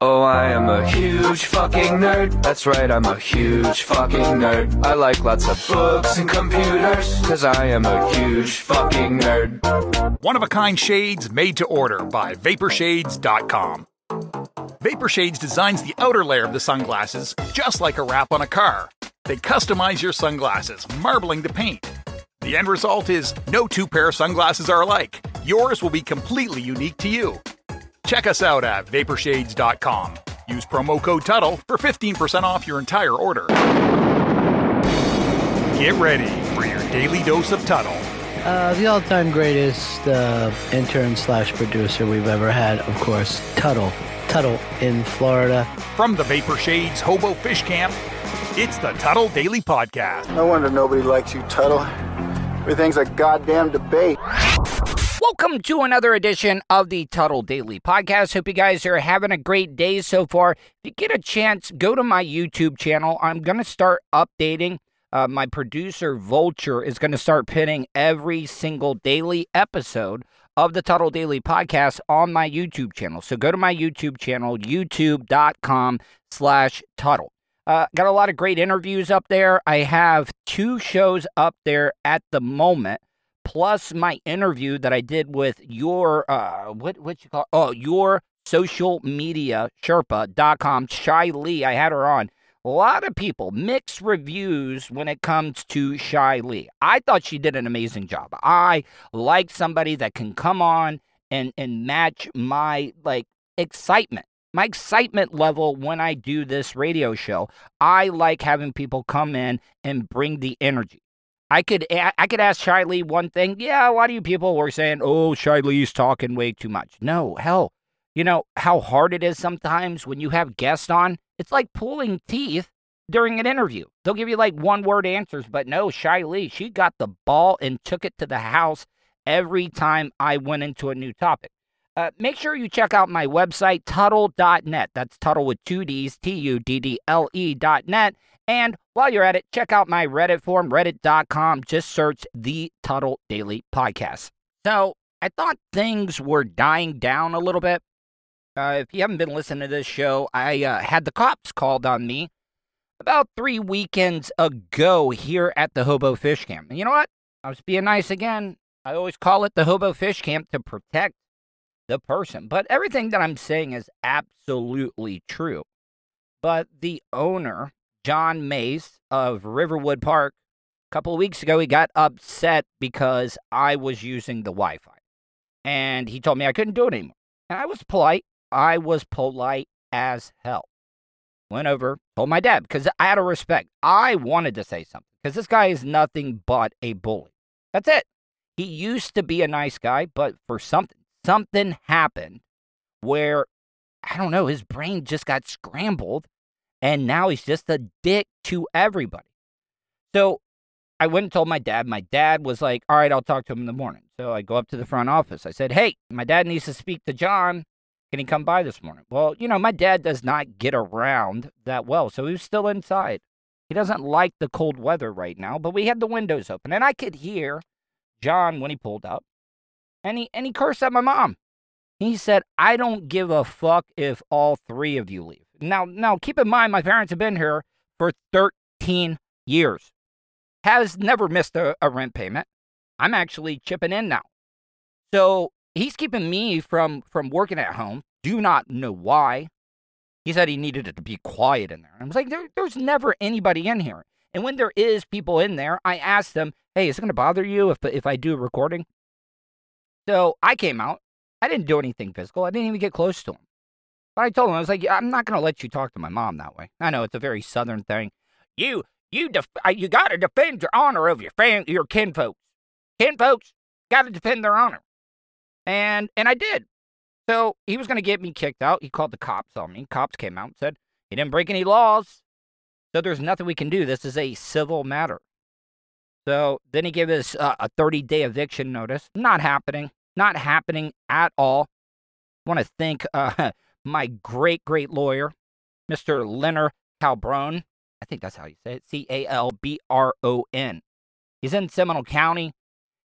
Oh, I am a huge fucking nerd. That's right, I'm a huge fucking nerd. I like lots of books and computers, cause I am a huge fucking nerd. One of a kind shades made to order by Vaporshades.com. Vaporshades designs the outer layer of the sunglasses just like a wrap on a car. They customize your sunglasses, marbling the paint. The end result is no two pair of sunglasses are alike. Yours will be completely unique to you. Check us out at vaporshades.com. Use promo code Tuddle for 15% off your entire order. Get ready for your daily dose of Tuddle. Uh, the all-time greatest uh, intern slash producer we've ever had, of course, Tuddle. Tuddle in Florida. From the Vapor Shades Hobo Fish Camp, it's the Tuddle Daily Podcast. No wonder nobody likes you, Tuddle. Everything's a goddamn debate. Welcome to another edition of the Tuddle Daily Podcast. Hope you guys are having a great day so far. If you get a chance, go to my YouTube channel. I'm going to start updating. Uh, my producer, Vulture, is going to start pinning every single daily episode of the Tuddle Daily Podcast on my YouTube channel. So go to my YouTube channel, youtube.com slash Tuddle. Uh, got a lot of great interviews up there. I have two shows up there at the moment, plus my interview that I did with your uh, what what you call oh your social media Sherpa.com. Shy Lee, I had her on. A lot of people mixed reviews when it comes to Shy Lee. I thought she did an amazing job. I like somebody that can come on and and match my like excitement my excitement level when I do this radio show. I like having people come in and bring the energy. I could I could ask Shy Lee one thing. Yeah, a lot of you people were saying, "Oh, Shy Lee's talking way too much." No, hell, you know how hard it is sometimes when you have guests on. It's like pulling teeth during an interview. They'll give you like one word answers, but no, Shy Lee, she got the ball and took it to the house every time I went into a new topic. Uh, make sure you check out my website, Tuddle.net. That's Tuddle with two D's, T U D D L E.net. And while you're at it, check out my Reddit forum, reddit.com. Just search the Tuddle Daily Podcast. So I thought things were dying down a little bit. Uh, if you haven't been listening to this show, I uh, had the cops called on me about three weekends ago here at the Hobo Fish Camp. And you know what? I was being nice again. I always call it the Hobo Fish Camp to protect the person. But everything that I'm saying is absolutely true. But the owner, John Mace of Riverwood Park, a couple of weeks ago, he got upset because I was using the Wi Fi. And he told me I couldn't do it anymore. And I was polite. I was polite as hell. Went over, told my dad because I had a respect. I wanted to say something because this guy is nothing but a bully. That's it. He used to be a nice guy, but for something, something happened where I don't know, his brain just got scrambled and now he's just a dick to everybody. So I went and told my dad. My dad was like, All right, I'll talk to him in the morning. So I go up to the front office. I said, Hey, my dad needs to speak to John. Can he come by this morning? Well, you know, my dad does not get around that well. So he was still inside. He doesn't like the cold weather right now, but we had the windows open and I could hear John when he pulled up and he and he cursed at my mom. He said, "I don't give a fuck if all three of you leave." Now, now keep in mind, my parents have been here for 13 years. Has never missed a, a rent payment. I'm actually chipping in now. So he's keeping me from from working at home. Do not know why. He said he needed it to be quiet in there. I was like, there, there's never anybody in here. And when there is people in there, I ask them, hey, is it going to bother you if if I do a recording? So I came out. I didn't do anything physical. I didn't even get close to him. But I told him, I was like, I'm not going to let you talk to my mom that way. I know it's a very southern thing. You, you, def- you got to defend your honor of your fam- your kinfolks. Kinfolks got to defend their honor. And, and I did. So he was going to get me kicked out. He called the cops on me. Cops came out and said, he didn't break any laws. So there's nothing we can do. This is a civil matter. So then he gave us uh, a 30 day eviction notice. Not happening. Not happening at all. Want to thank uh, my great, great lawyer, Mr. Leonard Calbron. I think that's how you say it C A L B R O N. He's in Seminole County.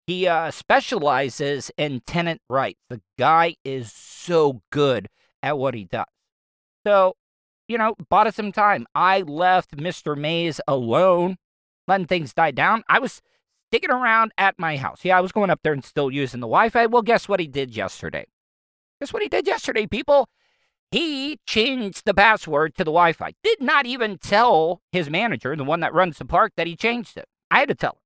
He uh, specializes in tenant rights. The guy is so good at what he does. So, you know, bought us some time. I left Mr. Mays alone, letting things die down. I was sticking around at my house. Yeah, I was going up there and still using the Wi Fi. Well, guess what he did yesterday? Guess what he did yesterday, people? He changed the password to the Wi Fi. Did not even tell his manager, the one that runs the park, that he changed it. I had to tell him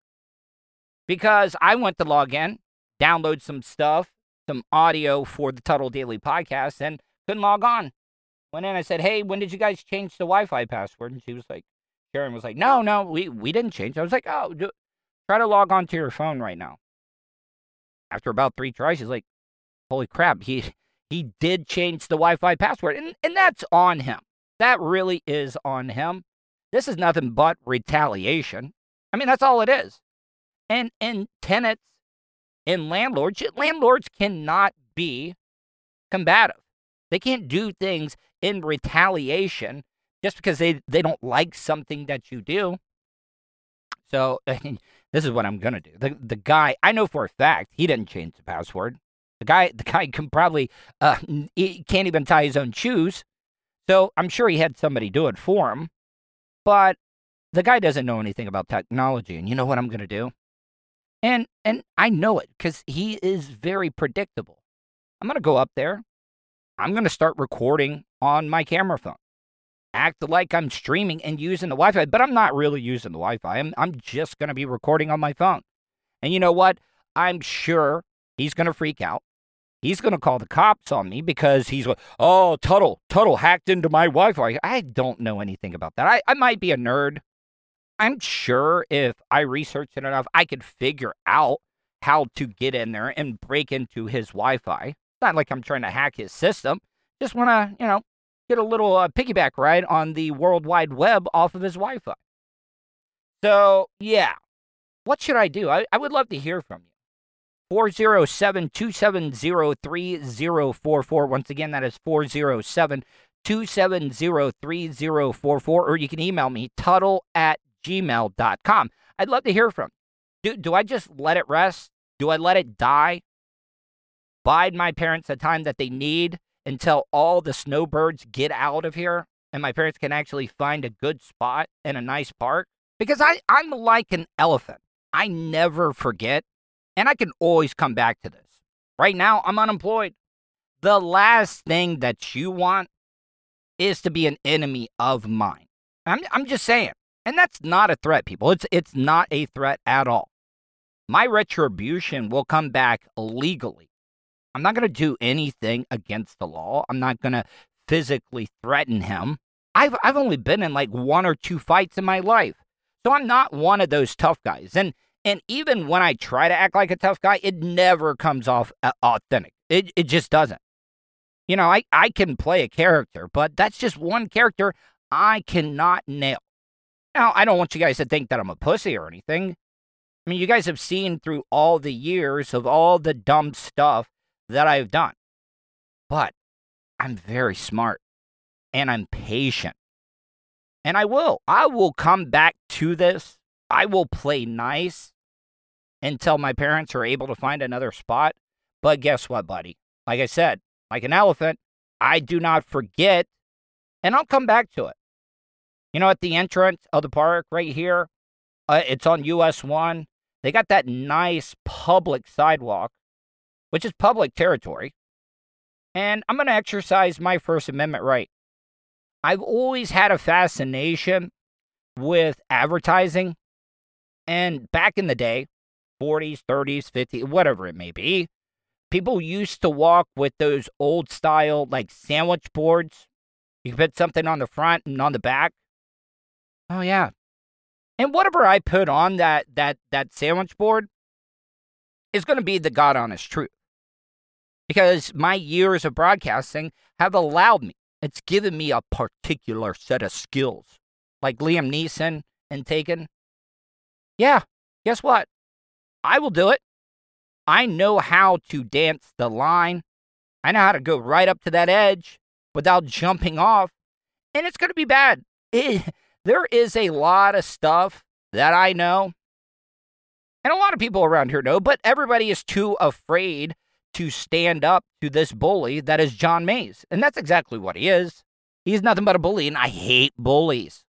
because I went to log in, download some stuff, some audio for the Tuddle Daily podcast, and couldn't log on. Went in, I said, Hey, when did you guys change the Wi Fi password? And she was like, Sharon was like, No, no, we, we didn't change. I was like, Oh, do, try to log on to your phone right now. After about three tries, she's like, Holy crap, he he did change the Wi-Fi password, and and that's on him. That really is on him. This is nothing but retaliation. I mean, that's all it is. And and tenants and landlords, landlords cannot be combative. They can't do things in retaliation just because they, they don't like something that you do. So this is what I'm gonna do. The the guy I know for a fact he didn't change the password. The guy, the guy can probably uh, he can't even tie his own shoes. So I'm sure he had somebody do it for him. But the guy doesn't know anything about technology, and you know what I'm going to do? And and I know it because he is very predictable. I'm going to go up there. I'm going to start recording on my camera phone. Act like I'm streaming and using the Wi-Fi, but I'm not really using the Wi-Fi. I'm I'm just going to be recording on my phone. And you know what? I'm sure he's going to freak out. He's going to call the cops on me because he's like, oh, Tuddle, Tuddle hacked into my Wi Fi. I don't know anything about that. I, I might be a nerd. I'm sure if I researched it enough, I could figure out how to get in there and break into his Wi Fi. Not like I'm trying to hack his system. Just want to, you know, get a little uh, piggyback ride on the World Wide Web off of his Wi Fi. So, yeah. What should I do? I, I would love to hear from you. 407 270 3044. Once again, that is 407 270 3044. Or you can email me, tuddle at gmail.com. I'd love to hear from. Do, do I just let it rest? Do I let it die? Bide my parents the time that they need until all the snowbirds get out of here and my parents can actually find a good spot in a nice park? Because I, I'm like an elephant. I never forget and I can always come back to this. Right now, I'm unemployed. The last thing that you want is to be an enemy of mine. I'm, I'm just saying. And that's not a threat, people. It's, it's not a threat at all. My retribution will come back legally. I'm not going to do anything against the law. I'm not going to physically threaten him. I've, I've only been in like one or two fights in my life. So I'm not one of those tough guys. And and even when I try to act like a tough guy, it never comes off uh, authentic. It, it just doesn't. You know, I, I can play a character, but that's just one character I cannot nail. Now, I don't want you guys to think that I'm a pussy or anything. I mean, you guys have seen through all the years of all the dumb stuff that I've done. But I'm very smart and I'm patient. And I will. I will come back to this. I will play nice until my parents are able to find another spot. But guess what, buddy? Like I said, like an elephant, I do not forget, and I'll come back to it. You know, at the entrance of the park right here, uh, it's on US 1. They got that nice public sidewalk, which is public territory. And I'm going to exercise my First Amendment right. I've always had a fascination with advertising. And back in the day, 40s, 30s, 50s, whatever it may be. People used to walk with those old style, like sandwich boards. You put something on the front and on the back. Oh, yeah. And whatever I put on that, that, that sandwich board is going to be the God honest truth. Because my years of broadcasting have allowed me, it's given me a particular set of skills. Like Liam Neeson and Taken. Yeah, guess what? I will do it. I know how to dance the line. I know how to go right up to that edge without jumping off. And it's going to be bad. It, there is a lot of stuff that I know. And a lot of people around here know, but everybody is too afraid to stand up to this bully that is John Mays. And that's exactly what he is. He's nothing but a bully, and I hate bullies.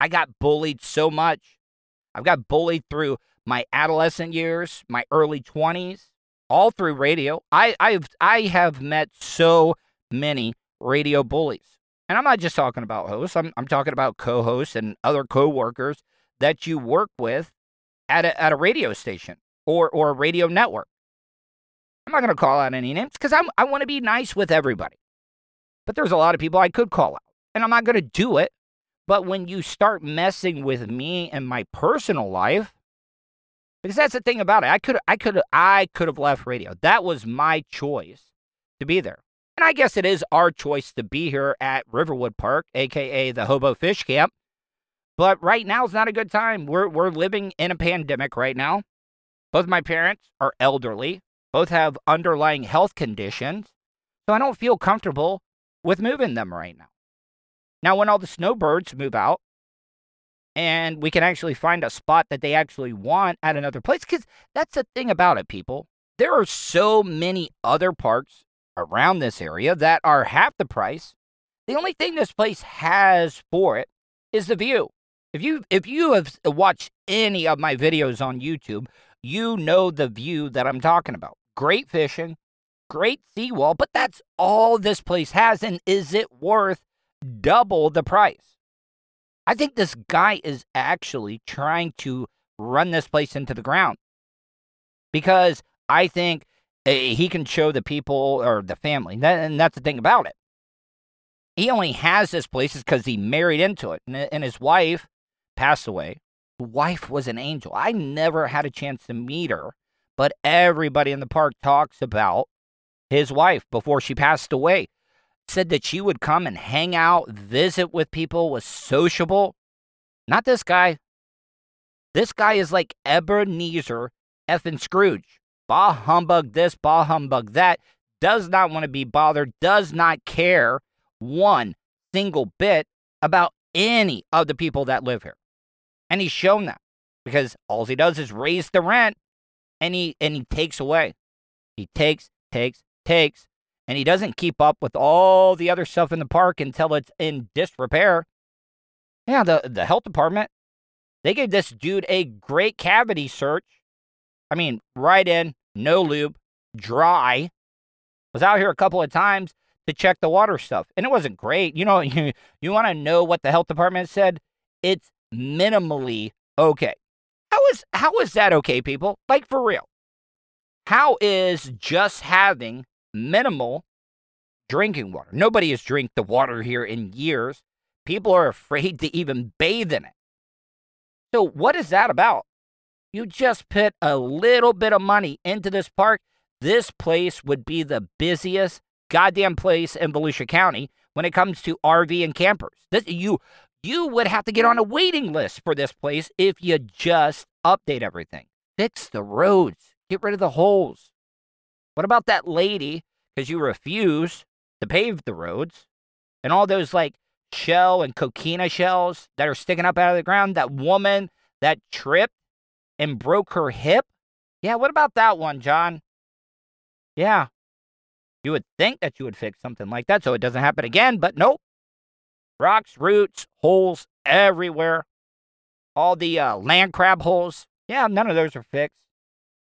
I got bullied so much. I've got bullied through my adolescent years, my early 20s, all through radio. I, I've I have met so many radio bullies. And I'm not just talking about hosts, I'm, I'm talking about co hosts and other co workers that you work with at a, at a radio station or, or a radio network. I'm not going to call out any names because I want to be nice with everybody. But there's a lot of people I could call out, and I'm not going to do it. But when you start messing with me and my personal life, because that's the thing about it, I could, I could, I could have left radio. That was my choice to be there. And I guess it is our choice to be here at Riverwood Park, aka the Hobo Fish Camp. But right now is not a good time. We're we're living in a pandemic right now. Both my parents are elderly. Both have underlying health conditions. So I don't feel comfortable with moving them right now. Now when all the snowbirds move out and we can actually find a spot that they actually want at another place cuz that's the thing about it people. There are so many other parks around this area that are half the price. The only thing this place has for it is the view. If you if you have watched any of my videos on YouTube, you know the view that I'm talking about. Great fishing, great seawall, but that's all this place has and is it worth double the price? I think this guy is actually trying to run this place into the ground. Because I think Eh, he can show the people or the family. and that's the thing about it. He only has this place because he married into it, and, and his wife passed away. The wife was an angel. I never had a chance to meet her, but everybody in the park talks about his wife before she passed away. Said that she would come and hang out, visit with people, was sociable. Not this guy. This guy is like Ebenezer effing Scrooge bah humbug this, bah humbug that, does not want to be bothered, does not care one single bit about any of the people that live here. And he's shown that because all he does is raise the rent and he and he takes away. He takes, takes, takes, and he doesn't keep up with all the other stuff in the park until it's in disrepair. Yeah, the, the health department, they gave this dude a great cavity search I mean, right in, no lube, dry. Was out here a couple of times to check the water stuff, and it wasn't great. You know, you, you want to know what the health department said? It's minimally okay. How is how is that okay, people? Like for real. How is just having minimal drinking water? Nobody has drank the water here in years. People are afraid to even bathe in it. So what is that about? you just put a little bit of money into this park, this place would be the busiest goddamn place in Volusia County when it comes to RV and campers. This, you you would have to get on a waiting list for this place if you just update everything. Fix the roads, get rid of the holes. What about that lady? Because you refuse to pave the roads and all those like shell and coquina shells that are sticking up out of the ground. That woman that tripped and broke her hip? Yeah, what about that one, John? Yeah. You would think that you would fix something like that so it doesn't happen again, but nope. Rocks, roots, holes everywhere. All the uh, land crab holes. Yeah, none of those are fixed.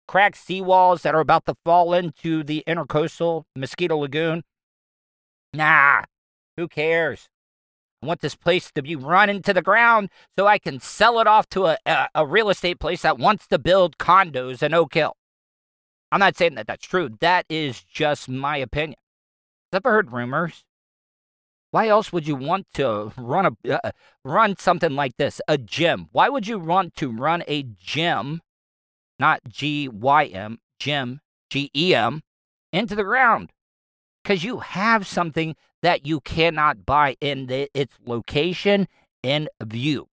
Cracked seawalls that are about to fall into the intercoastal Mosquito Lagoon. Nah, who cares? I want this place to be run into the ground so I can sell it off to a, a, a real estate place that wants to build condos in Oak Hill. I'm not saying that that's true. That is just my opinion. I've heard rumors? Why else would you want to run a uh, run something like this? A gym. Why would you want to run a gym, not G Y M, gym, G E M, into the ground? Because you have something that you cannot buy in the, its location and view.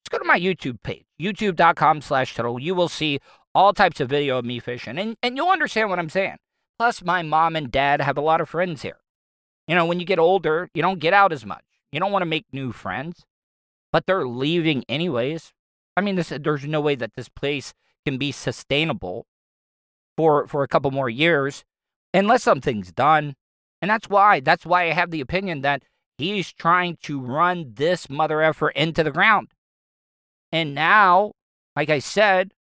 Let's go to my YouTube page, youtube.com slash Tuddle. You will see all types of video of me fishing, and, and you'll understand what I'm saying. Plus, my mom and dad have a lot of friends here. You know, when you get older, you don't get out as much. You don't want to make new friends, but they're leaving anyways. I mean, this, there's no way that this place can be sustainable for for a couple more years unless something's done. And that's why that's why I have the opinion that he's trying to run this mother effer into the ground. And now, like I said,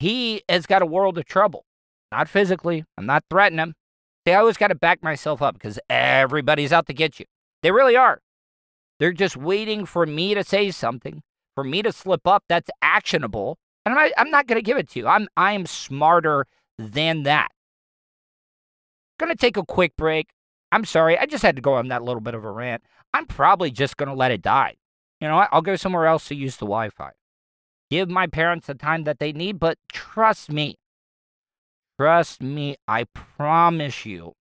he has got a world of trouble. Not physically. I'm not threatening him. See, I always got to back myself up because everybody's out to get you. They really are. They're just waiting for me to say something, for me to slip up that's actionable. And I'm not, not going to give it to you. I'm, I'm smarter than that. Going to take a quick break. I'm sorry. I just had to go on that little bit of a rant. I'm probably just going to let it die. You know what? I'll go somewhere else to use the Wi Fi. Give my parents the time that they need, but trust me. Trust me. I promise you,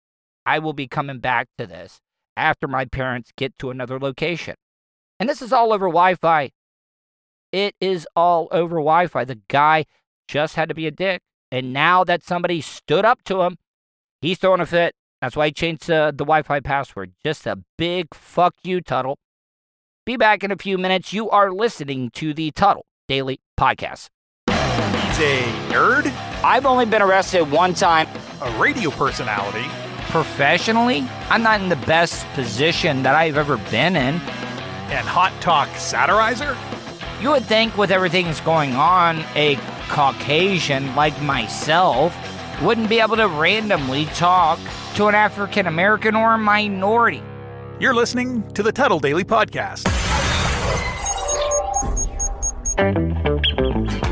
I will be coming back to this after my parents get to another location. And this is all over Wi Fi. It is all over Wi Fi. The guy just had to be a dick. And now that somebody stood up to him, he's throwing a fit. That's why he changed uh, the Wi Fi password. Just a big fuck you, Tuddle. Be back in a few minutes. You are listening to the Tuddle Daily Podcast. He's a nerd, I've only been arrested one time a radio personality, professionally. I'm not in the best position that I've ever been in. and hot talk satirizer. You would think, with everything that's going on, a Caucasian like myself wouldn't be able to randomly talk to an African American or a minority. You're listening to the Tuddle Daily Podcast.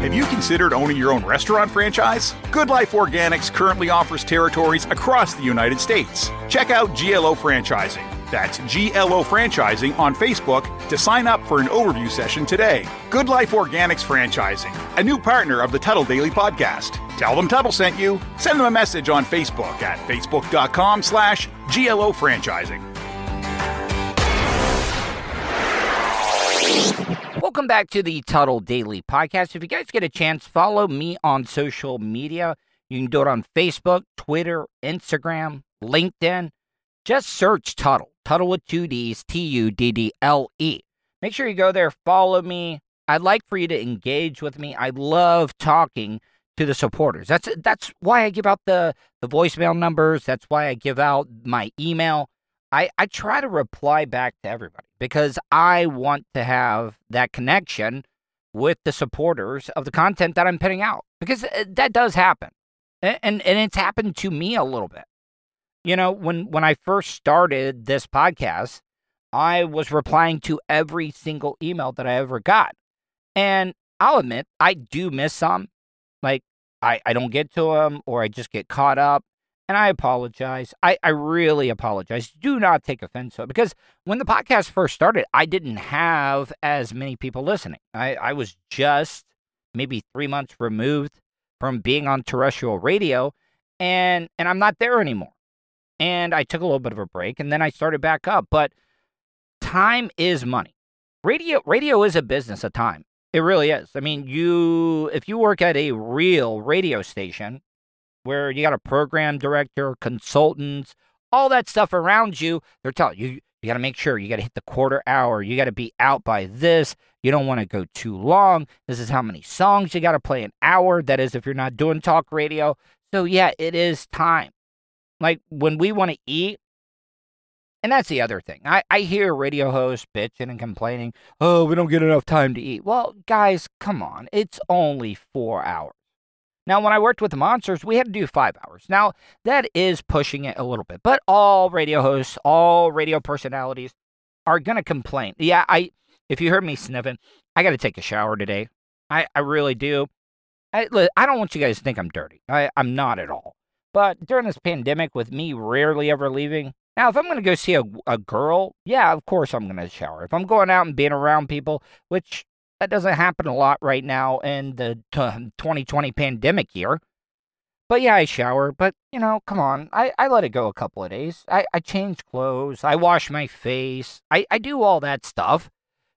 Have you considered owning your own restaurant franchise? Good Life Organics currently offers territories across the United States. Check out GLO Franchising. That's GLO Franchising on Facebook to sign up for an overview session today. Good Life Organics Franchising, a new partner of the Tuddle Daily Podcast. Tell them Tuddle sent you. Send them a message on Facebook at facebook.com slash GLO Franchising. Welcome back to the Tuddle Daily Podcast. If you guys get a chance, follow me on social media. You can do it on Facebook, Twitter, Instagram, LinkedIn. Just search Tuddle. Tuddle with two D's, T U D D L E. Make sure you go there, follow me. I'd like for you to engage with me. I love talking to the supporters. That's that's why I give out the the voicemail numbers. That's why I give out my email. I, I try to reply back to everybody because I want to have that connection with the supporters of the content that I'm putting out because uh, that does happen. And, and, and it's happened to me a little bit. You know, when, when I first started this podcast, I was replying to every single email that I ever got. And I'll admit, I do miss some. Like, I, I don't get to them or I just get caught up and I apologize. I, I really apologize. Do not take offense to it because when the podcast first started, I didn't have as many people listening. I, I was just maybe three months removed from being on terrestrial radio, and and I'm not there anymore. And I took a little bit of a break, and then I started back up. But time is money. Radio radio is a business of time. It really is. I mean, you if you work at a real radio station, where you got a program director, consultants, all that stuff around you. They're telling you, you got to make sure you got to hit the quarter hour. You got to be out by this. You don't want to go too long. This is how many songs you got to play an hour. That is, if you're not doing talk radio. So, yeah, it is time. Like when we want to eat, and that's the other thing. I, I hear radio hosts bitching and complaining, oh, we don't get enough time to eat. Well, guys, come on. It's only four hours. Now, when I worked with the Monsters, we had to do five hours. Now, that is pushing it a little bit, but all radio hosts, all radio personalities are going to complain. Yeah, I. If you heard me sniffing, I got to take a shower today. I, I really do. I, I don't want you guys to think I'm dirty. I, I'm not at all. But during this pandemic, with me rarely ever leaving, now if I'm going to go see a, a girl, yeah, of course I'm going to shower. If I'm going out and being around people, which that doesn't happen a lot right now in the t- 2020 pandemic year. But yeah, I shower. But, you know, come on. I, I let it go a couple of days. I, I change clothes. I wash my face. I, I do all that stuff.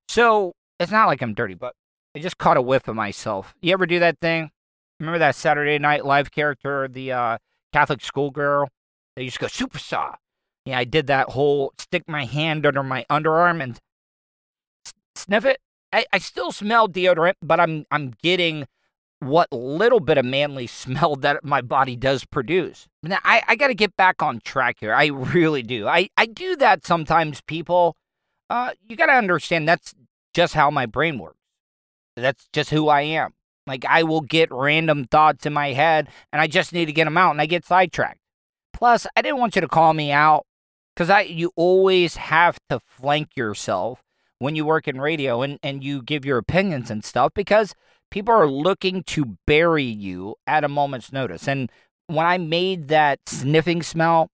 So it's not like I'm dirty, but I just caught a whiff of myself. You ever do that thing? Remember that Saturday Night Live character, the uh, Catholic schoolgirl? They used to go, super saw. Yeah, I did that whole stick my hand under my underarm and sniff it. I, I still smell deodorant, but I'm I'm getting what little bit of manly smell that my body does produce. Now, I, I got to get back on track here. I really do. I, I do that sometimes, people. Uh, you got to understand that's just how my brain works. That's just who I am. Like, I will get random thoughts in my head and I just need to get them out and I get sidetracked. Plus, I didn't want you to call me out because I you always have to flank yourself when you work in radio and, and you give your opinions and stuff because people are looking to bury you at a moment's notice. And when I made that sniffing smell,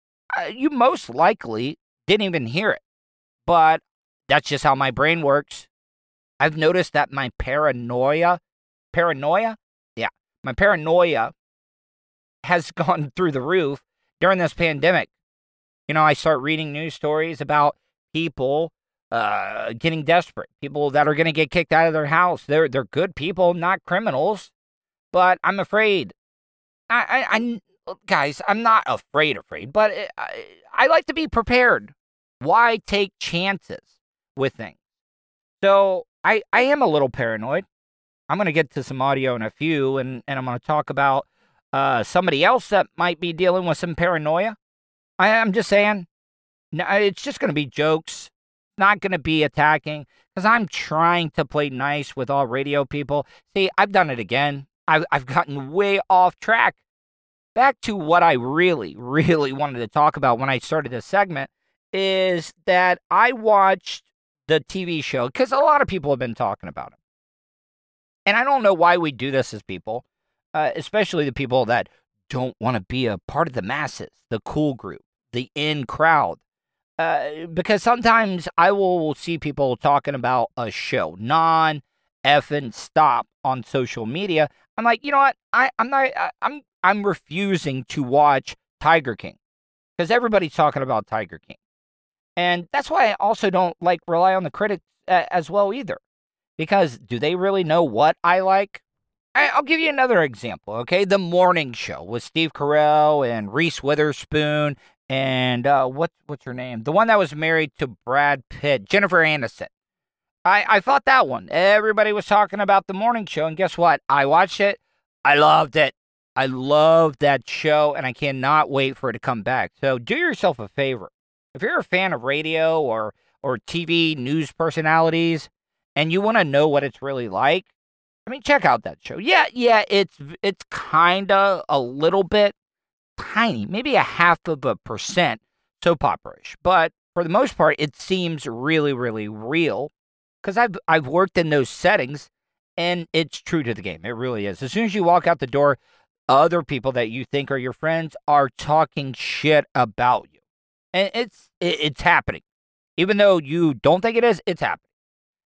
you most likely didn't even hear it. But that's just how my brain works. I've noticed that my paranoia, paranoia? Yeah, my paranoia has gone through the roof during this pandemic. You know, I start reading news stories about people uh, getting desperate, people that are going to get kicked out of their house. They're they're good people, not criminals. But I'm afraid. I, I, I guys, I'm not afraid, afraid, but it, I, I like to be prepared. Why take chances with things? So I, I am a little paranoid. I'm going to get to some audio in a few, and, and I'm going to talk about uh, somebody else that might be dealing with some paranoia. I, I'm just saying, no, it's just going to be jokes not going to be attacking because I'm trying to play nice with all radio people. See, I've done it again. I've, I've gotten way off track. Back to what I really, really wanted to talk about when I started this segment is that I watched the TV show because a lot of people have been talking about it. And I don't know why we do this as people, uh, especially the people that don't want to be a part of the masses, the cool group, the in crowd. Uh, because sometimes I will see people talking about a show, non effing stop on social media. I'm like, you know what? I, I'm not. I, I'm I'm refusing to watch Tiger King because everybody's talking about Tiger King, and that's why I also don't like rely on the critics uh, as well either. Because do they really know what I like? I'll give you another example. Okay, the morning show with Steve Carell and Reese Witherspoon and uh, what what's her name? The one that was married to Brad Pitt, Jennifer Aniston. I I thought that one. Everybody was talking about the morning show, and guess what? I watched it. I loved it. I loved that show, and I cannot wait for it to come back. So do yourself a favor. If you're a fan of radio or or TV news personalities, and you want to know what it's really like, I mean, check out that show. Yeah, yeah, it's it's kind of a little bit tiny, maybe a half of a percent soap opera-ish. But for the most part, it seems really, really real because I've I've worked in those settings, and it's true to the game. It really is. As soon as you walk out the door, other people that you think are your friends are talking shit about you, and it's it, it's happening. Even though you don't think it is, it's happening.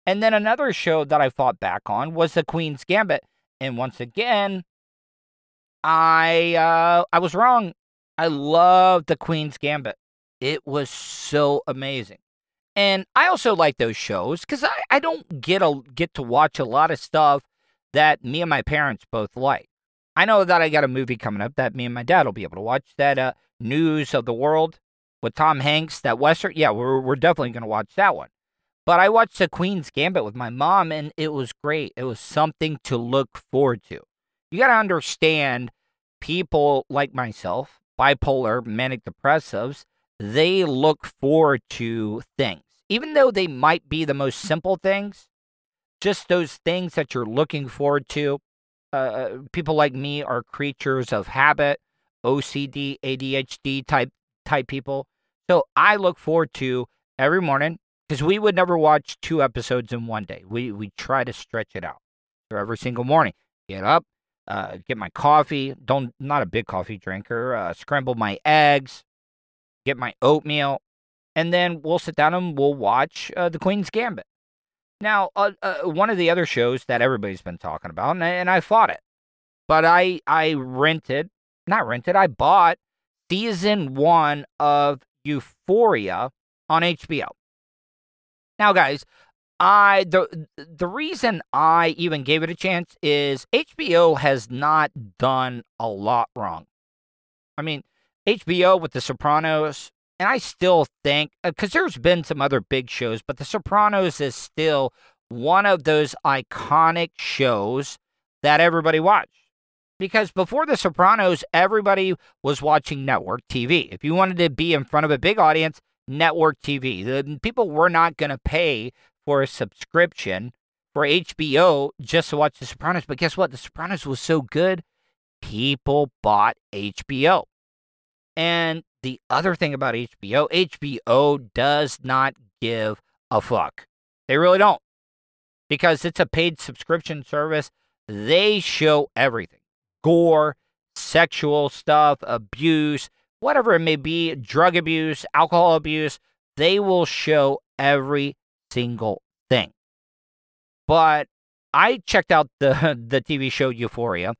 And then another show that I fought back on was The Queen's Gambit. And once again, I uh, I was wrong. I love the Queen's Gambit. It was so amazing. And I also like those shows because I, I don't get a get to watch a lot of stuff that me and my parents both like. I know that I got a movie coming up that me and my dad will be able to watch. That uh, News of the World with Tom Hanks, that Western. Yeah, we're we're definitely gonna watch that one. But I watched the Queen's Gambit with my mom, and it was great. It was something to look forward to. You got to understand people like myself, bipolar, manic depressives, they look forward to things. Even though they might be the most simple things, just those things that you're looking forward to. Uh, uh people like me are creatures of habit, OCD, ADHD type type people. So I look forward to every morning because we would never watch two episodes in one day. We we try to stretch it out. Every single morning, get up, uh, get my coffee. Don't not a big coffee drinker. Uh, scramble my eggs, get my oatmeal, and then we'll sit down and we'll watch uh, The Queen's Gambit. Now, uh, uh, one of the other shows that everybody's been talking about, and I, and I fought it, but I I rented, not rented, I bought season one of Euphoria on HBO. Now, guys, I the the reason I even gave it a chance is HBO has not done a lot wrong. I mean, HBO with The Sopranos, and I still think because uh, there's been some other big shows, but The Sopranos is still one of those iconic shows that everybody watched. Because before The Sopranos, everybody was watching network TV. If you wanted to be in front of a big audience, network TV. The people were not going to pay for a subscription for HBO just to watch The Sopranos. But guess what? The Sopranos was so good, people bought HBO. And the other thing about HBO, HBO does not give a fuck. They really don't. Because it's a paid subscription service, they show everything gore, sexual stuff, abuse, whatever it may be, drug abuse, alcohol abuse. They will show every single thing. But I checked out the the TV show Euphoria,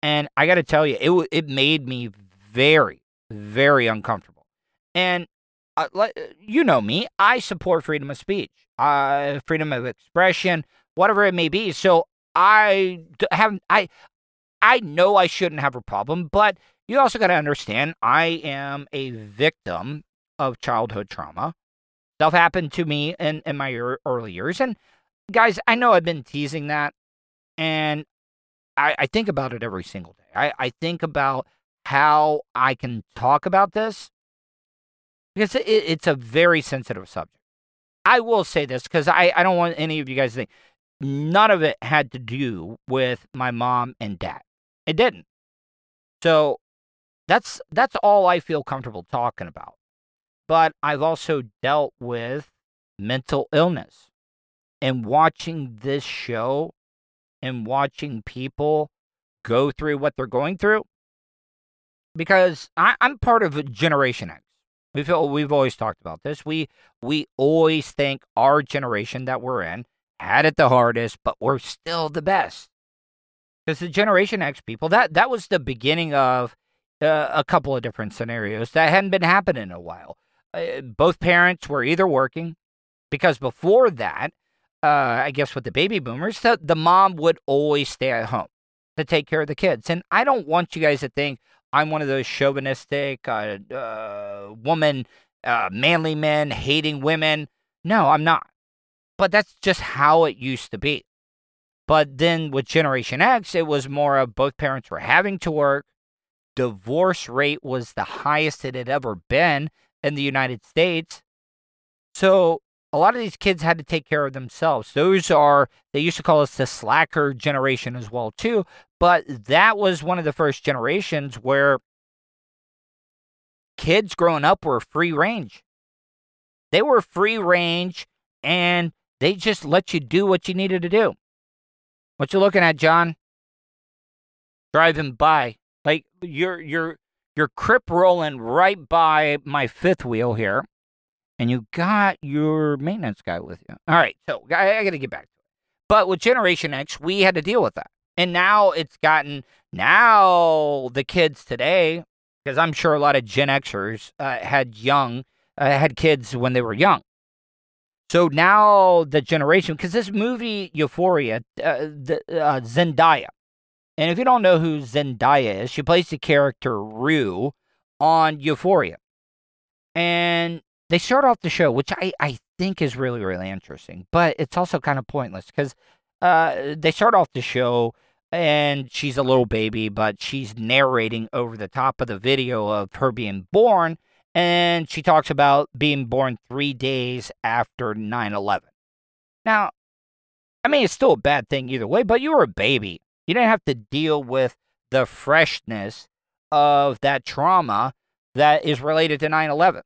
and I got to tell you, it it made me very very uncomfortable. And uh, you know me, I support freedom of speech, uh, freedom of expression, whatever it may be. So I have I I know I shouldn't have a problem, but you also got to understand I am a victim of childhood trauma. Stuff happened to me in, in my early years. And guys, I know I've been teasing that. And I, I think about it every single day. I, I think about how I can talk about this because it, it's a very sensitive subject. I will say this because I, I don't want any of you guys to think none of it had to do with my mom and dad. It didn't. So that's that's all I feel comfortable talking about. But I've also dealt with mental illness and watching this show and watching people go through what they're going through because I, am part of Generation X. We've we've always talked about this. We we always think our generation that we're in had it the hardest, but we're still the best. Because the Generation X people that that was the beginning of a couple of different scenarios that hadn't been happening in a while. Uh, both parents were either working, because before that, uh, I guess with the baby boomers, the, the mom would always stay at home to take care of the kids. And I don't want you guys to think, I'm one of those chauvinistic, uh, uh, woman, uh, manly men hating women. No, I'm not. But that's just how it used to be. But then with Generation X, it was more of both parents were having to work. Divorce rate was the highest it had ever been in the United States. So a lot of these kids had to take care of themselves. Those are, they used to call us the slacker generation as well, too. But that was one of the first generations where kids growing up were free range. They were free range and they just let you do what you needed to do. What you looking at, John? Driving by. Like you're you're you're crip rolling right by my fifth wheel here. And you got your maintenance guy with you. All right, so I, I gotta get back to it. But with Generation X, we had to deal with that. And now it's gotten now the kids today, because I'm sure a lot of Gen Xers uh, had young uh, had kids when they were young. So now the generation, because this movie Euphoria, uh, the, uh, Zendaya, and if you don't know who Zendaya is, she plays the character Rue on Euphoria, and they start off the show, which I I think is really really interesting, but it's also kind of pointless because uh, they start off the show and she's a little baby, but she's narrating over the top of the video of her being born. And she talks about being born three days after 9 11. Now, I mean, it's still a bad thing either way, but you were a baby. You didn't have to deal with the freshness of that trauma that is related to 9 11.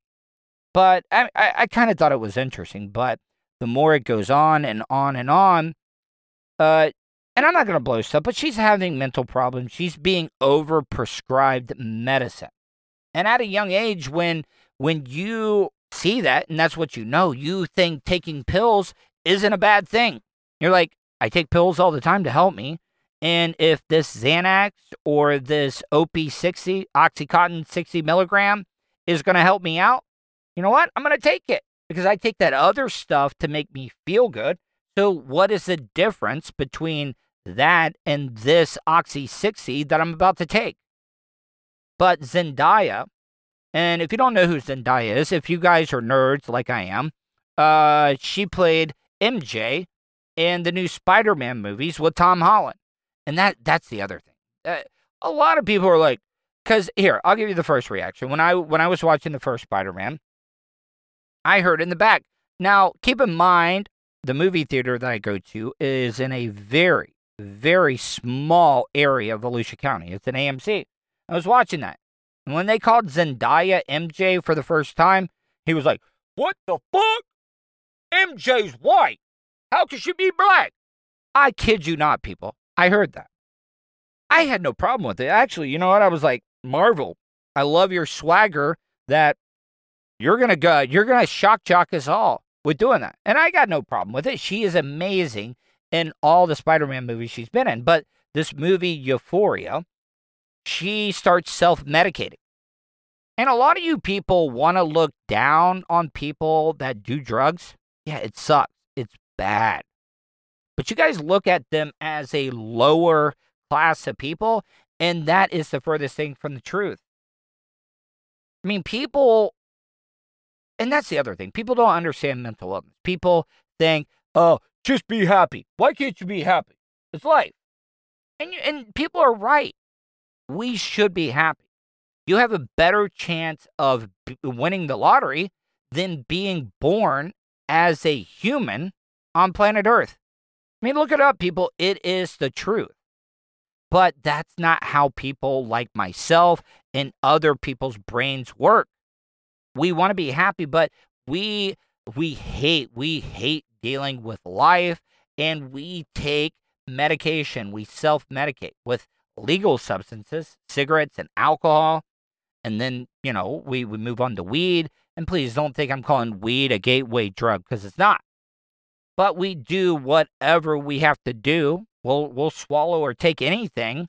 But I, I, I kind of thought it was interesting. But the more it goes on and on and on, uh, and I'm not going to blow stuff, but she's having mental problems. She's being over prescribed medicine. And at a young age, when when you see that and that's what you know, you think taking pills isn't a bad thing. You're like, I take pills all the time to help me. And if this Xanax or this OP60, Oxycontin 60 milligram, is going to help me out, you know what? I'm going to take it because I take that other stuff to make me feel good. So, what is the difference between that and this Oxy 60 that I'm about to take. But Zendaya, and if you don't know who Zendaya is, if you guys are nerds like I am, uh, she played MJ in the new Spider Man movies with Tom Holland. And that that's the other thing. Uh, a lot of people are like, because here, I'll give you the first reaction. When I when I was watching the first Spider-Man, I heard in the back. Now, keep in mind, the movie theater that I go to is in a very, very small area of Volusia County. It's an AMC. I was watching that. And when they called Zendaya MJ for the first time, he was like, What the fuck? MJ's white. How could she be black? I kid you not, people. I heard that. I had no problem with it. Actually, you know what? I was like, Marvel, I love your swagger that you're gonna go you're gonna shock jock us all with doing that. And I got no problem with it. She is amazing in all the Spider-Man movies she's been in. But this movie, Euphoria, she starts self-medicating. And a lot of you people want to look down on people that do drugs. Yeah, it sucks. It's bad. But you guys look at them as a lower class of people, and that is the furthest thing from the truth. I mean, people, and that's the other thing. People don't understand mental illness. People think, oh, just be happy. Why can't you be happy? It's life. And, and people are right. We should be happy. You have a better chance of b- winning the lottery than being born as a human on planet Earth. I mean, look it up, people. It is the truth. But that's not how people like myself and other people's brains work. We want to be happy, but we we hate we hate dealing with life and we take medication. We self-medicate with legal substances, cigarettes and alcohol. And then, you know, we, we move on to weed. And please don't think I'm calling weed a gateway drug because it's not. But we do whatever we have to do We'll we'll swallow or take anything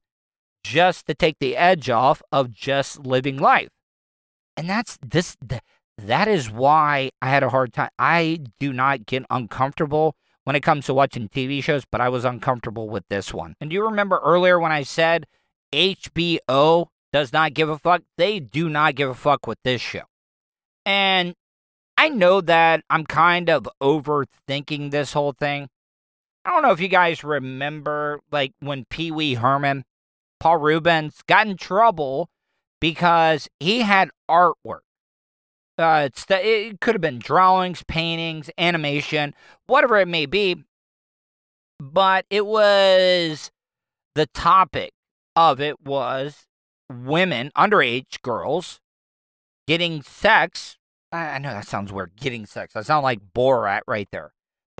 just to take the edge off of just living life. And that's this that is why I had a hard time. I do not get uncomfortable when it comes to watching TV shows, but I was uncomfortable with this one. And do you remember earlier when I said HBO does not give a fuck? They do not give a fuck with this show. And I know that I'm kind of overthinking this whole thing. I don't know if you guys remember, like when Pee Wee Herman, Paul Reubens, got in trouble because he had artwork. Uh, it's the, it could have been drawings, paintings, animation, whatever it may be. But it was the topic of it was women, underage girls, getting sex. I know that sounds weird, getting sex. I sound like Borat right there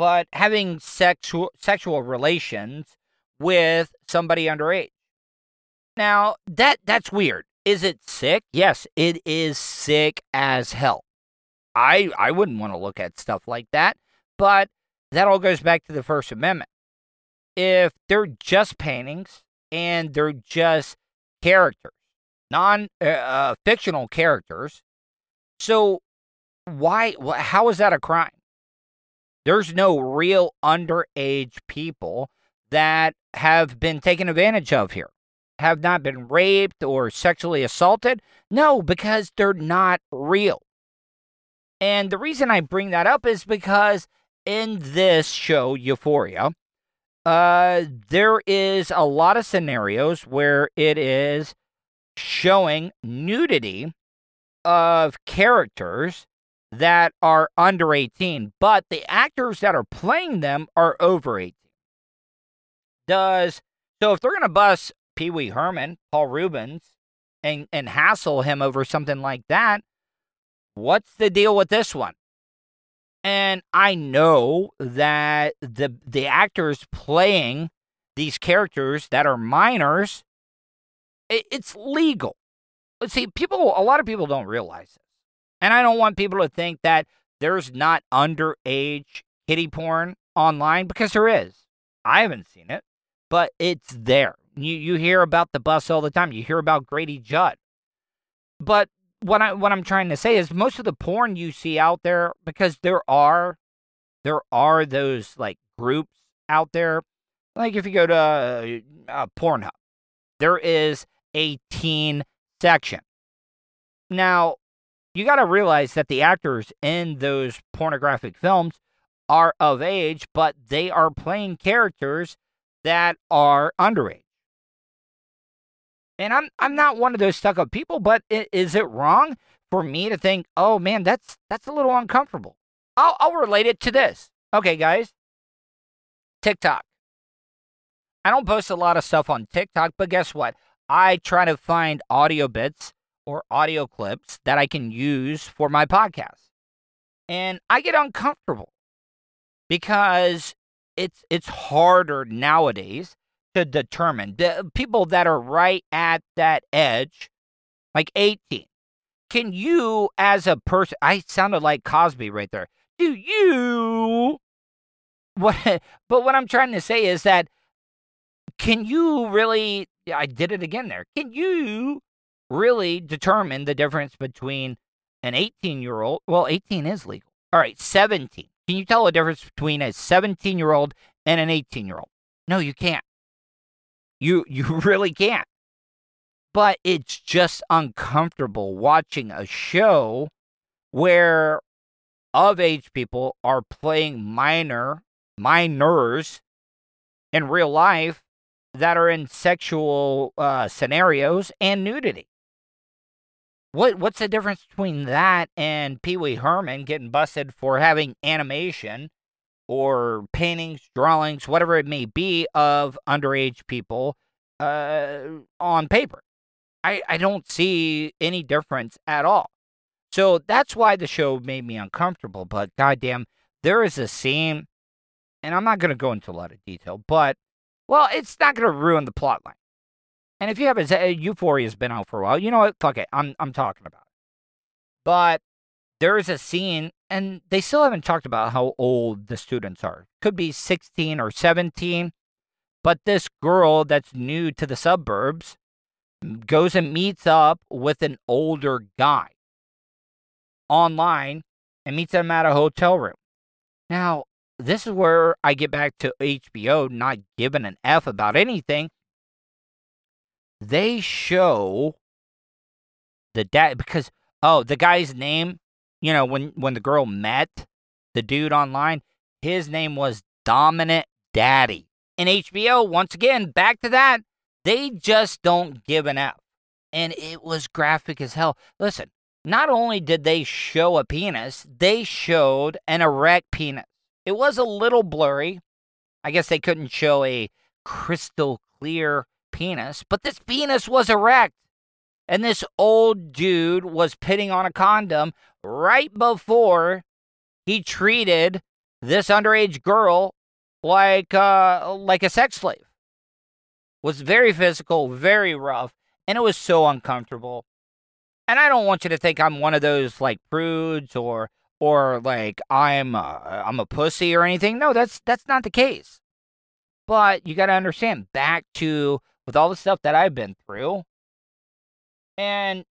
but having sexual sexual relations with somebody underage. Now, that that's weird. Is it sick? Yes, it is sick as hell. I I wouldn't want to look at stuff like that, but that all goes back to the First Amendment. If they're just paintings and they're just characters, non uh, uh, fictional characters, so why? How is that a crime? There's no real underage people that have been taken advantage of here, have not been raped or sexually assaulted. No, because they're not real. And the reason I bring that up is because in this show, Euphoria, uh, there is a lot of scenarios where it is showing nudity of characters that are under 18, but the actors that are playing them are over 18. Does so if they're going to bust Pee Wee Herman, Paul Reubens, and, and hassle him over something like that, what's the deal with this one? And I know that the the actors playing these characters that are minors, it, it's legal. See, people, a lot of people don't realize it. And I don't want people to think that there's not underage kitty porn online because there is. I haven't seen it, but it's there. You you hear about the bus all the time. You hear about Grady Judd. But what I what I'm trying to say is most of the porn you see out there because there are there are those like groups out there. Like if you go to uh, uh, Pornhub, there is a teen section. Now, you got to realize that the actors in those pornographic films are of age, but they are playing characters that are underage. And I'm I'm not one of those stuck up people, but is it wrong for me to think, oh man, that's that's a little uncomfortable? I'll I'll relate it to this. Okay, guys. TikTok. I don't post a lot of stuff on TikTok, but guess what? I try to find audio bits or audio clips that I can use for my podcast. And I get uncomfortable because it's it's harder nowadays to determine the people that are right at that edge like 18 can you as a person i sounded like cosby right there do you what but what i'm trying to say is that can you really i did it again there can you really determine the difference between an 18 year old well 18 is legal. All right 17 can you tell the difference between a 17 year old and an 18 year old no you can't. You you really can't. But it's just uncomfortable watching a show where of age people are playing minor minors in real life that are in sexual uh, scenarios and nudity. What what's the difference between that and Pee Wee Herman getting busted for having animation or paintings, drawings, whatever it may be of underage people uh, on paper? I, I don't see any difference at all. So that's why the show made me uncomfortable. But goddamn, there is a scene, and I'm not going to go into a lot of detail, but well, it's not going to ruin the plot line. And if you have a, Euphoria's been out for a while, you know what? Fuck it. I'm I'm talking about it. But there is a scene, and they still haven't talked about how old the students are. Could be 16 or 17. But this girl that's new to the suburbs goes and meets up with an older guy online and meets him at a hotel room. Now, this is where I get back to HBO not giving an F about anything. They show the dad because oh, the guy's name, you know, when when the girl met the dude online, his name was Dominant Daddy. And HBO, once again, back to that, they just don't give an F. And it was graphic as hell. Listen, not only did they show a penis, they showed an erect penis. It was a little blurry. I guess they couldn't show a crystal clear penis, but this penis was erect. And this old dude was pitting on a condom right before he treated this underage girl like uh, like a sex slave. Was very physical, very rough, and it was so uncomfortable. And I don't want you to think I'm one of those like prudes or or like I'm a, I'm a pussy or anything. No, that's that's not the case. But you got to understand back to with all the stuff that I've been through. And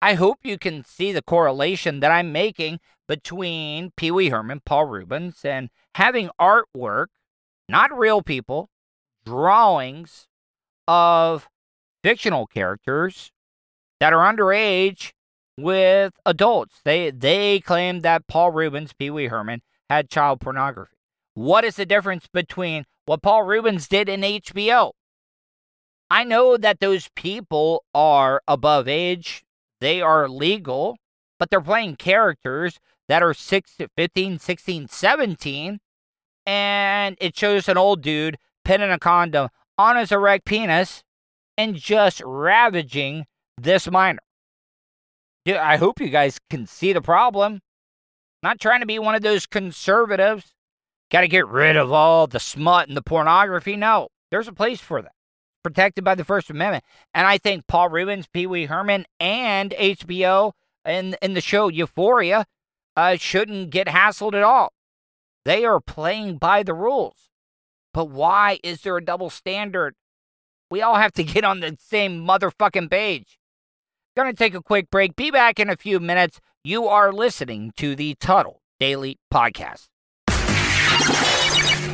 I hope you can see the correlation that I'm making between Pee Wee Herman, Paul Reubens, and having artwork, not real people, drawings of fictional characters that are underage with adults. They they claim that Paul Reubens, Pee Wee Herman, had child pornography. What is the difference between what Paul Reubens did in HBO? I know that those people are above age, they are legal, but they're playing characters that are 6, 15, 16, 17, and it shows an old dude pinning a condom on his erect penis and just ravaging this minor. Dude, I hope you guys can see the problem. Not trying to be one of those conservatives. Got to get rid of all the smut and the pornography. No, there's a place for that. Protected by the First Amendment. And I think Paul Reubens, Pee Wee Herman, and HBO in, in the show Euphoria uh, shouldn't get hassled at all. They are playing by the rules. But why is there a double standard? We all have to get on the same motherfucking page. Gonna take a quick break. Be back in a few minutes. You are listening to the Tuddle Daily Podcast.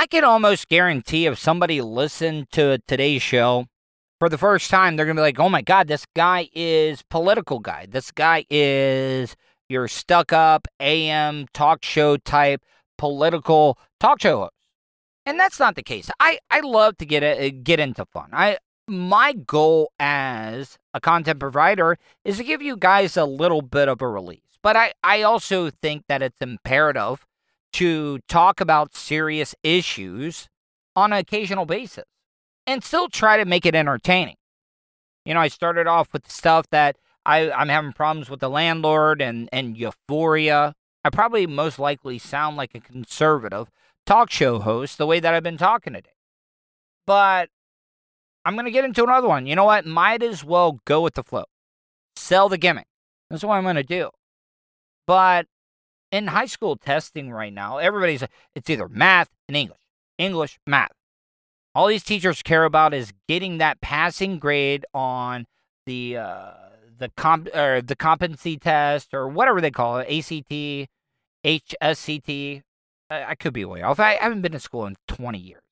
I can almost guarantee if somebody listened to today's show for the first time, they're going to be like, oh my God, this guy is political guy. This guy is your stuck up AM talk show type political talk show host. And that's not the case. I, I love to get a, uh, get into fun. I my goal as a content provider is to give you guys a little bit of a release. But I, I also think that it's imperative to talk about serious issues on an occasional basis and still try to make it entertaining. You know, I started off with stuff that I, I'm having problems with the landlord and, and euphoria. I probably most likely sound like a conservative talk show host the way that I've been talking today. But I'm going to get into another one. You know what? Might as well go with the flow. Sell the gimmick. That's what I'm going to do. But in high school testing right now, everybody's it's either math and English, English, math. All these teachers care about is getting that passing grade on the uh, the comp or the competency test or whatever they call it, ACT, HSCT. I, I could be way off. I, I haven't been to school in 20 years.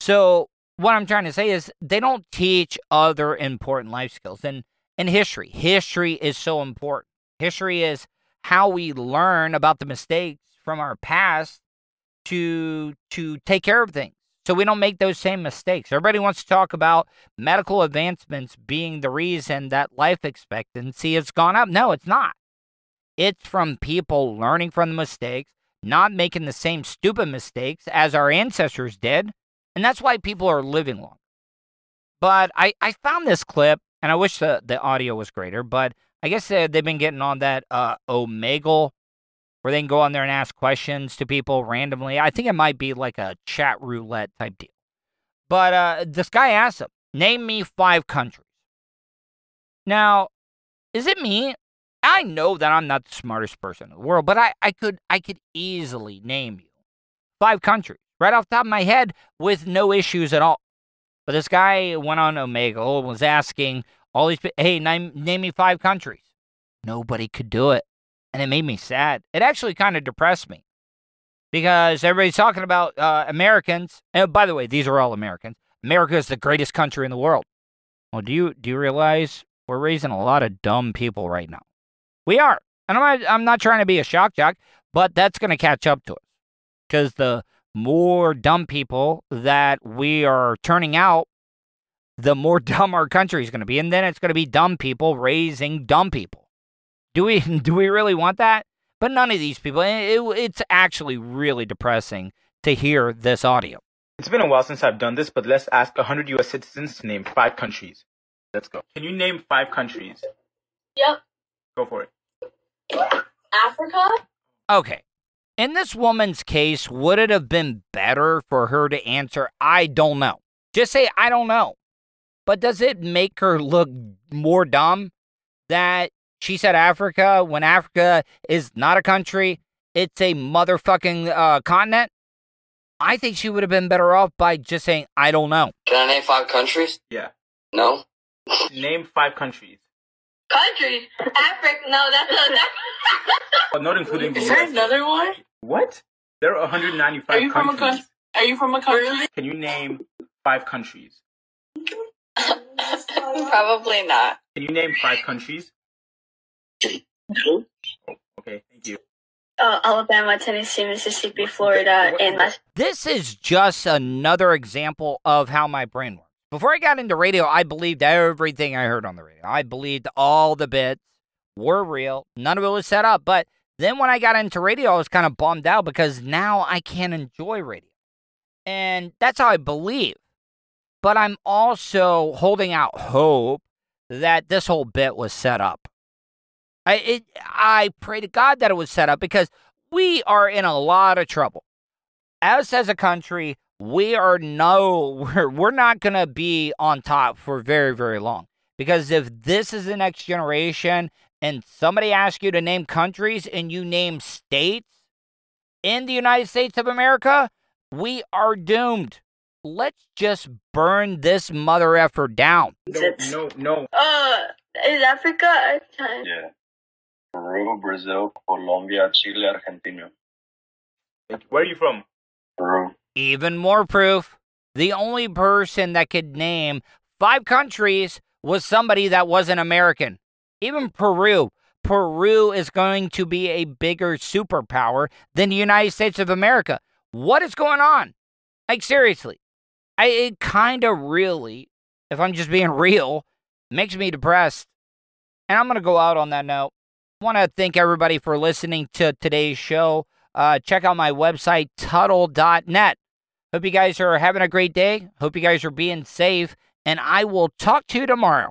So what I'm trying to say is they don't teach other important life skills. And in history, history is so important. History is how we learn about the mistakes from our past to to take care of things so we don't make those same mistakes. Everybody wants to talk about medical advancements being the reason that life expectancy has gone up. No, it's not. It's from people learning from the mistakes, not making the same stupid mistakes as our ancestors did. And that's why people are living long. But I, I found this clip, and I wish the, the audio was greater, but I guess uh, they've been getting on that uh, Omegle where they can go on there and ask questions to people randomly. I think it might be like a chat roulette type deal. But uh, this guy asked him, Name me five countries. Now, is it me? I know that I'm not the smartest person in the world, but I, I could I could easily name you five countries right off the top of my head with no issues at all. But this guy went on Omegle and was asking all these, hey, name, name me five countries. Nobody could do it. And it made me sad. It actually kind of depressed me because everybody's talking about uh, Americans. And by the way, these are all Americans. America is the greatest country in the world. Well, do you do you realize we're raising a lot of dumb people right now? We are, and I'm not, I'm not trying to be a shock jock, but that's going to catch up to us because the more dumb people that we are turning out the more dumb our country is going to be, and then it's going to be dumb people raising dumb people. Do we do we really want that? But none of these people. It, it's actually really depressing to hear this audio. It's been a while since I've done this, but let's ask 100 U.S. citizens to name five countries. Let's go. Can you name five countries? Yep. Go for it. Africa? Okay. In this woman's case, would it have been better for her to answer, I don't know? Just say, I don't know. But does it make her look more dumb that she said Africa when Africa is not a country? It's a motherfucking uh, continent. I think she would have been better off by just saying, I don't know. Can I name five countries? Yeah. No? Name five countries. Countries? Africa? No, that's not. That's... But not including the Is there US. another one? What? There are 195 Are you from a countries. Are you from a country? Can you name five countries? Probably not. Can you name five countries? No. Okay, thank you. Uh, Alabama, Tennessee, Mississippi, Florida, and Las- This is just another example of how my brain works. Before I got into radio, I believed everything I heard on the radio. I believed all the bits were real. None of it was set up. But then when I got into radio, I was kind of bummed out because now I can't enjoy radio. And that's how I believe. But I'm also holding out hope that this whole bit was set up. I it, I pray to God that it was set up because we are in a lot of trouble. As as a country, we are no, we're, we're not going to be on top for very, very long. Because if this is the next generation and somebody asks you to name countries and you name states in the United States of America, we are doomed. Let's just burn this mother effer down. No, no, no. Uh, is Africa? Yeah. Peru, Brazil, Colombia, Chile, Argentina. Where are you from? Peru. Even more proof. The only person that could name five countries was somebody that wasn't American. Even Peru. Peru is going to be a bigger superpower than the United States of America. What is going on? Like, seriously. I, it kind of really, if I'm just being real, makes me depressed. And I'm going to go out on that note. I want to thank everybody for listening to today's show. Uh, check out my website, Tuddle.net. Hope you guys are having a great day. Hope you guys are being safe. And I will talk to you tomorrow.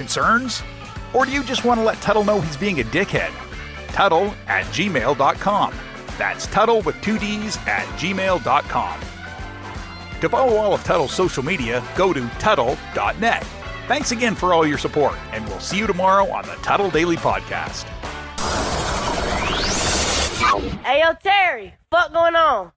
Concerns? Or do you just want to let Tuddle know he's being a dickhead? Tuddle at gmail.com. That's Tuddle with two D's at gmail.com. To follow all of Tuddle's social media, go to Tuddle.net. Thanks again for all your support, and we'll see you tomorrow on the Tuddle Daily Podcast. Hey, yo, Terry, what going on?